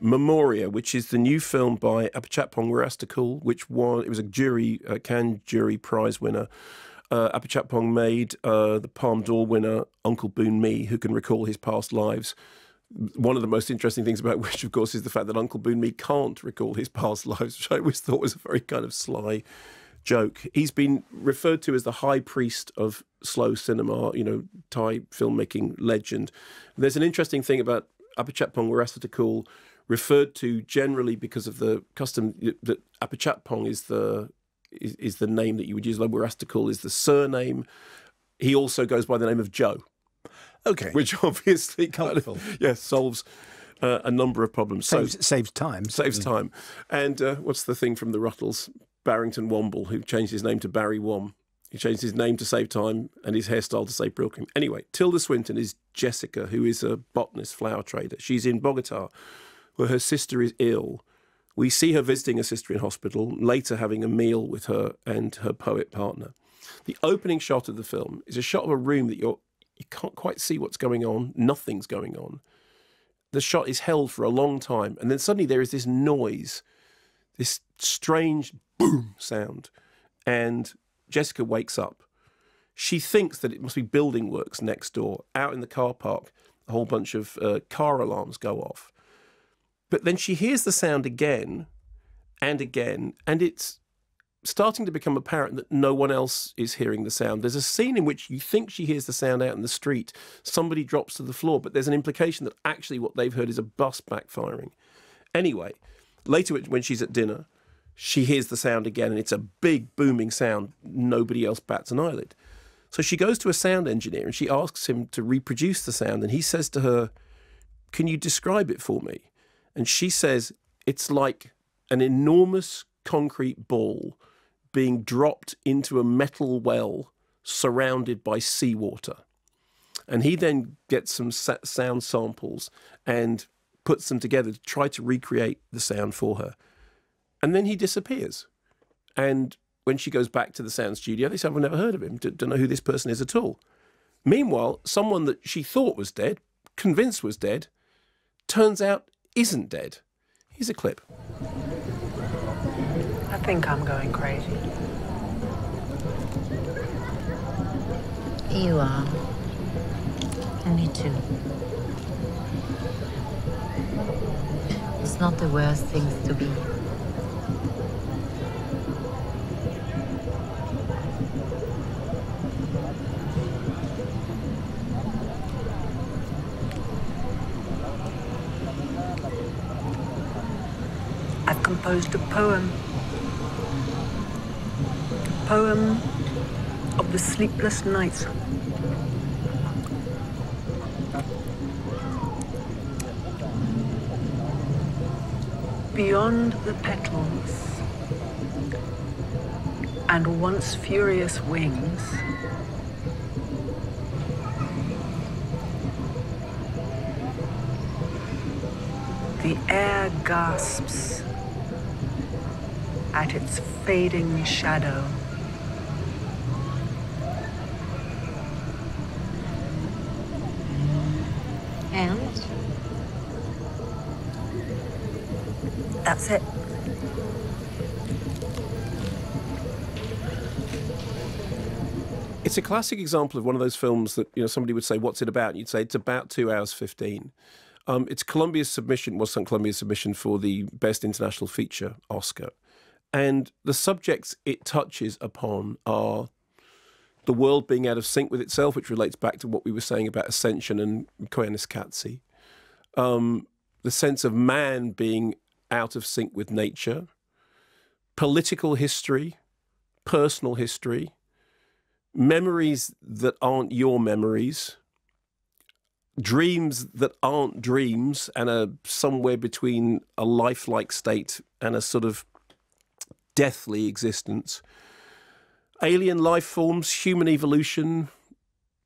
Memoria, which is the new film by Apichatpong Weerasethakul, which won, it was a jury, a Cannes Jury Prize winner. Uh, Apichatpong made uh, the Palme d'Or winner, Uncle Boonmee, who can recall his past lives. One of the most interesting things about which, of course, is the fact that Uncle Boonmee can't recall his past lives, which I always thought was a very kind of sly joke. He's been referred to as the high priest of slow cinema, you know, Thai filmmaking legend. There's an interesting thing about Apichatpong Weerasethakul referred to generally because of the custom that Apichatpong is the is, is, the name that you would use. Like Weerasethakul is the surname. He also goes by the name of Joe. Okay. Which obviously kind of, yeah, solves uh, a number of problems. Saves, so, saves time. Saves time. And uh, what's the thing from the Rutles? Barrington Womble, who changed his name to Barry Wom. He changed his name to save time and his hairstyle to save Brylcreem. Anyway, Tilda Swinton is Jessica, who is a botanist, flower trader. She's in Bogota, where her sister is ill. We see her visiting her sister in hospital, later having a meal with her and her poet partner. The opening shot of the film is a shot of a room that you're you can't quite see what's going on. Nothing's going on. The shot is held for a long time, and then suddenly there is this noise, this strange boom sound, and Jessica wakes up. She thinks that it must be building works next door. Out in the car park, a whole bunch of uh, car alarms go off. But then she hears the sound again and again, and it's starting to become apparent that no one else is hearing the sound. There's a scene in which you think she hears the sound out in the street. Somebody drops to the floor, but there's an implication that actually what they've heard is a bus backfiring. Anyway, later when she's at dinner, she hears the sound again, and it's a big booming sound. Nobody else bats an eyelid. So she goes to a sound engineer and she asks him to reproduce the sound. And he says to her, Can you describe it for me? And she says, It's like an enormous concrete ball being dropped into a metal well surrounded by seawater. And he then gets some sound samples and puts them together to try to recreate the sound for her. And then he disappears. And when she goes back to the sound studio, they say, I've never heard of him, don't know who this person is at all. Meanwhile, someone that she thought was dead, convinced was dead, turns out isn't dead. Here's a clip. I think I'm going crazy. You are. And me too. It's not the worst thing to be. Composed a poem. A poem of the sleepless nights. Beyond the petals and once furious wings, the air gasps at its fading shadow. And? That's it. It's a classic example of one of those films that you know somebody would say, "What's it about?" And you'd say it's about two hours fifteen. Um, it's Colombia's submission was Colombia's submission for the Best International Feature Oscar, and the subjects it touches upon are the world being out of sync with itself, which relates back to what we were saying about ascension and Koyaanisqatsi. Um, the sense of man being out of sync with nature, political history, personal history, memories that aren't your memories, dreams that aren't dreams and are somewhere between a lifelike state and a sort of deathly existence, alien life forms, human evolution,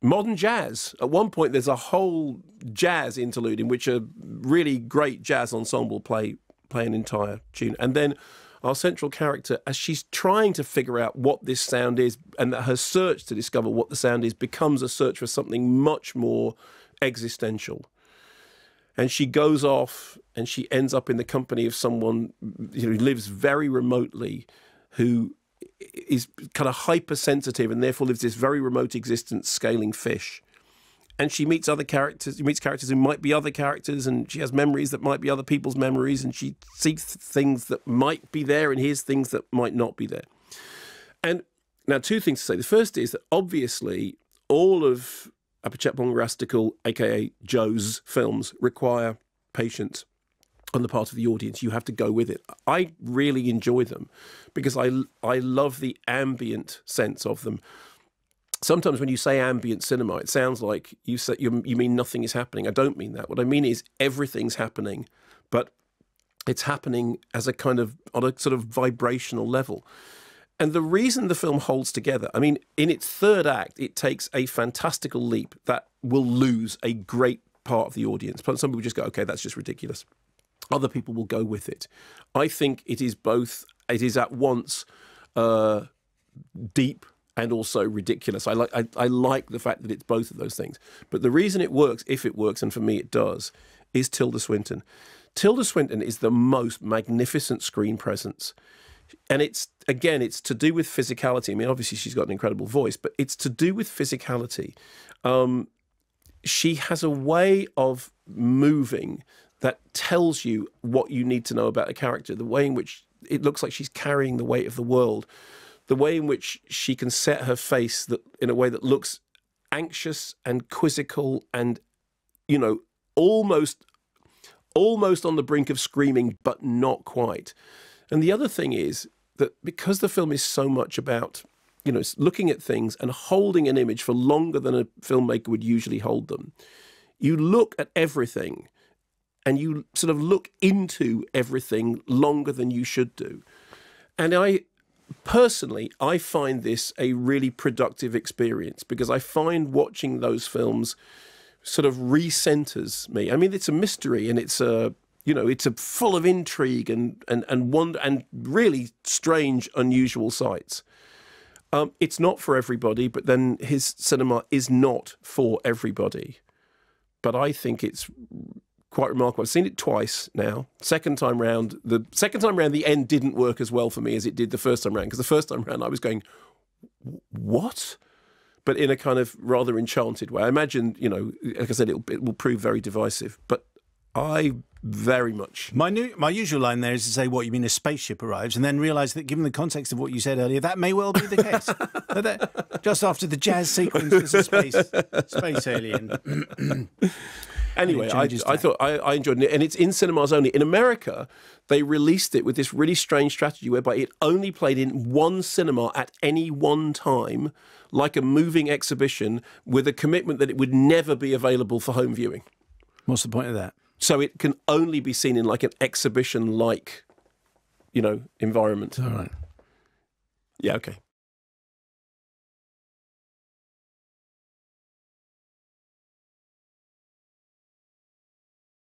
modern jazz. At one point, there's a whole jazz interlude in which a really great jazz ensemble play play an entire tune, and then our central character, as she's trying to figure out what this sound is, and that her search to discover what the sound is becomes a search for something much more existential. And she goes off and she ends up in the company of someone you know who lives very remotely who is kind of hypersensitive and therefore lives this very remote existence scaling fish. And she meets other characters she meets characters who might be other characters and she has memories that might be other people's memories and she sees things that might be there and hears things that might not be there. And now two things to say. The first is that obviously all of Apichatpong Weerasethakul, aka Joe's films, require patience on the part of the audience. You have to go with it. I really enjoy them because I I love the ambient sense of them. Sometimes when you say ambient cinema, it sounds like you say you, you mean nothing is happening. I don't mean that. What I mean is everything's happening, but it's happening as a kind of on a sort of vibrational level. And the reason the film holds together, I mean, in its third act, it takes a fantastical leap that will lose a great part of the audience. Some people just go, okay, that's just ridiculous. Other people will go with it. I think it is both, it is at once uh, deep and also ridiculous. I like I, I like the fact that it's both of those things. But the reason it works, if it works, and for me it does, is Tilda Swinton. Tilda Swinton is the most magnificent screen presence and it's again it's to do with physicality. I mean obviously she's got an incredible voice but it's to do with physicality. Um, she has a way of moving that tells you what you need to know about a character the way in which it looks like she's carrying the weight of the world the way in which she can set her face that in a way that looks anxious and quizzical and you know almost almost on the brink of screaming but not quite and the other thing is that because the film is so much about, you know, looking at things and holding an image for longer than a filmmaker would usually hold them, you look at everything and you sort of look into everything longer than you should do. And I personally, I find this a really productive experience because I find watching those films sort of re-centers me. I mean, it's a mystery and it's a you know, it's a full of intrigue and and and wonder and really strange, unusual sights. Um, it's not for everybody, but then his cinema is not for everybody. But I think it's quite remarkable. I've seen it twice now. Second time round, the second time round, the end didn't work as well for me as it did the first time round because the first time round I was going, what? But in a kind of rather enchanted way. I imagine, you know, like I said, it will prove very divisive. But I very much. My new, my usual line there is to say, "What you mean a spaceship arrives?" and then realise that, given the context of what you said earlier, that may well be the case. that, just after the jazz sequence, there's a space space alien. anyway, I, I, thought I, I, enjoyed it, and it's in cinemas only. In America, they released it with this really strange strategy whereby it only played in one cinema at any one time, like a moving exhibition, with a commitment that it would never be available for home viewing. What's the point of that? So it can only be seen in like an exhibition like, you know, environment. All right. Yeah, okay.